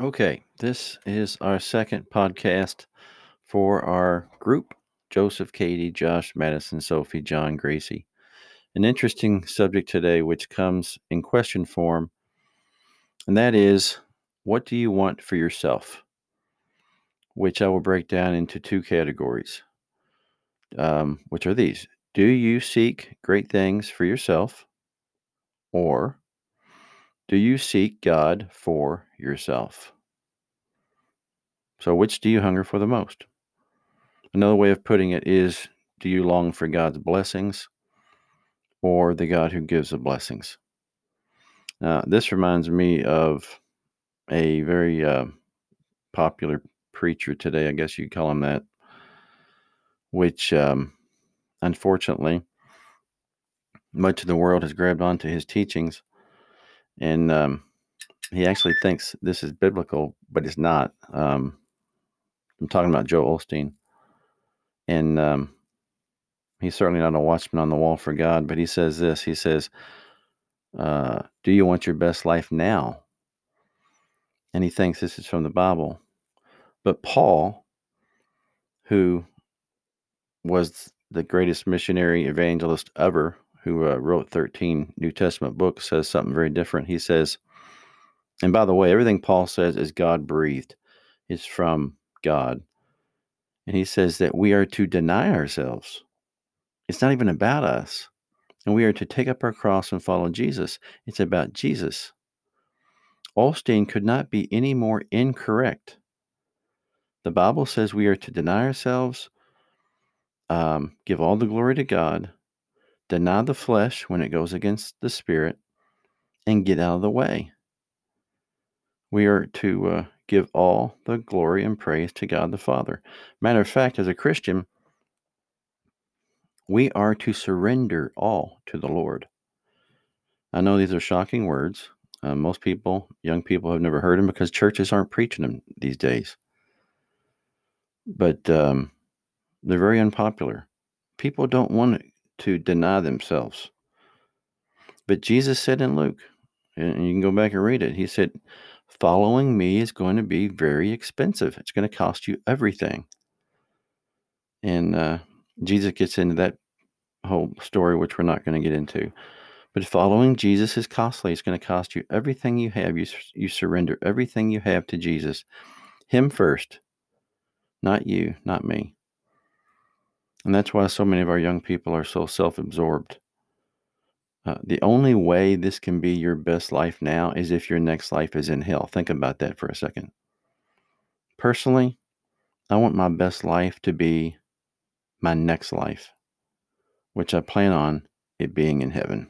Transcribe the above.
Okay, this is our second podcast for our group Joseph, Katie, Josh, Madison, Sophie, John, Gracie. An interesting subject today, which comes in question form, and that is what do you want for yourself? Which I will break down into two categories, um, which are these Do you seek great things for yourself, or do you seek God for yourself? So, which do you hunger for the most? Another way of putting it is do you long for God's blessings or the God who gives the blessings? Now, this reminds me of a very uh, popular preacher today, I guess you'd call him that, which um, unfortunately much of the world has grabbed onto his teachings. And um, he actually thinks this is biblical, but it's not. Um, I'm talking about Joel Osteen. And um, he's certainly not a watchman on the wall for God, but he says this he says, uh, Do you want your best life now? And he thinks this is from the Bible. But Paul, who was the greatest missionary evangelist ever, who uh, wrote 13 New Testament books, says something very different. He says, and by the way, everything Paul says is God breathed, is from God. And he says that we are to deny ourselves. It's not even about us. And we are to take up our cross and follow Jesus. It's about Jesus. Osteen could not be any more incorrect. The Bible says we are to deny ourselves, um, give all the glory to God, deny the flesh when it goes against the spirit, and get out of the way. We are to uh, give all the glory and praise to God the Father. Matter of fact, as a Christian, we are to surrender all to the Lord. I know these are shocking words. Uh, most people, young people, have never heard them because churches aren't preaching them these days. But um, they're very unpopular. People don't want to deny themselves. But Jesus said in Luke, and you can go back and read it, he said, Following me is going to be very expensive. It's going to cost you everything. And uh, Jesus gets into that whole story, which we're not going to get into. But following Jesus is costly. It's going to cost you everything you have. You, you surrender everything you have to Jesus, Him first, not you, not me. And that's why so many of our young people are so self absorbed. Uh, the only way this can be your best life now is if your next life is in hell. Think about that for a second. Personally, I want my best life to be my next life, which I plan on it being in heaven.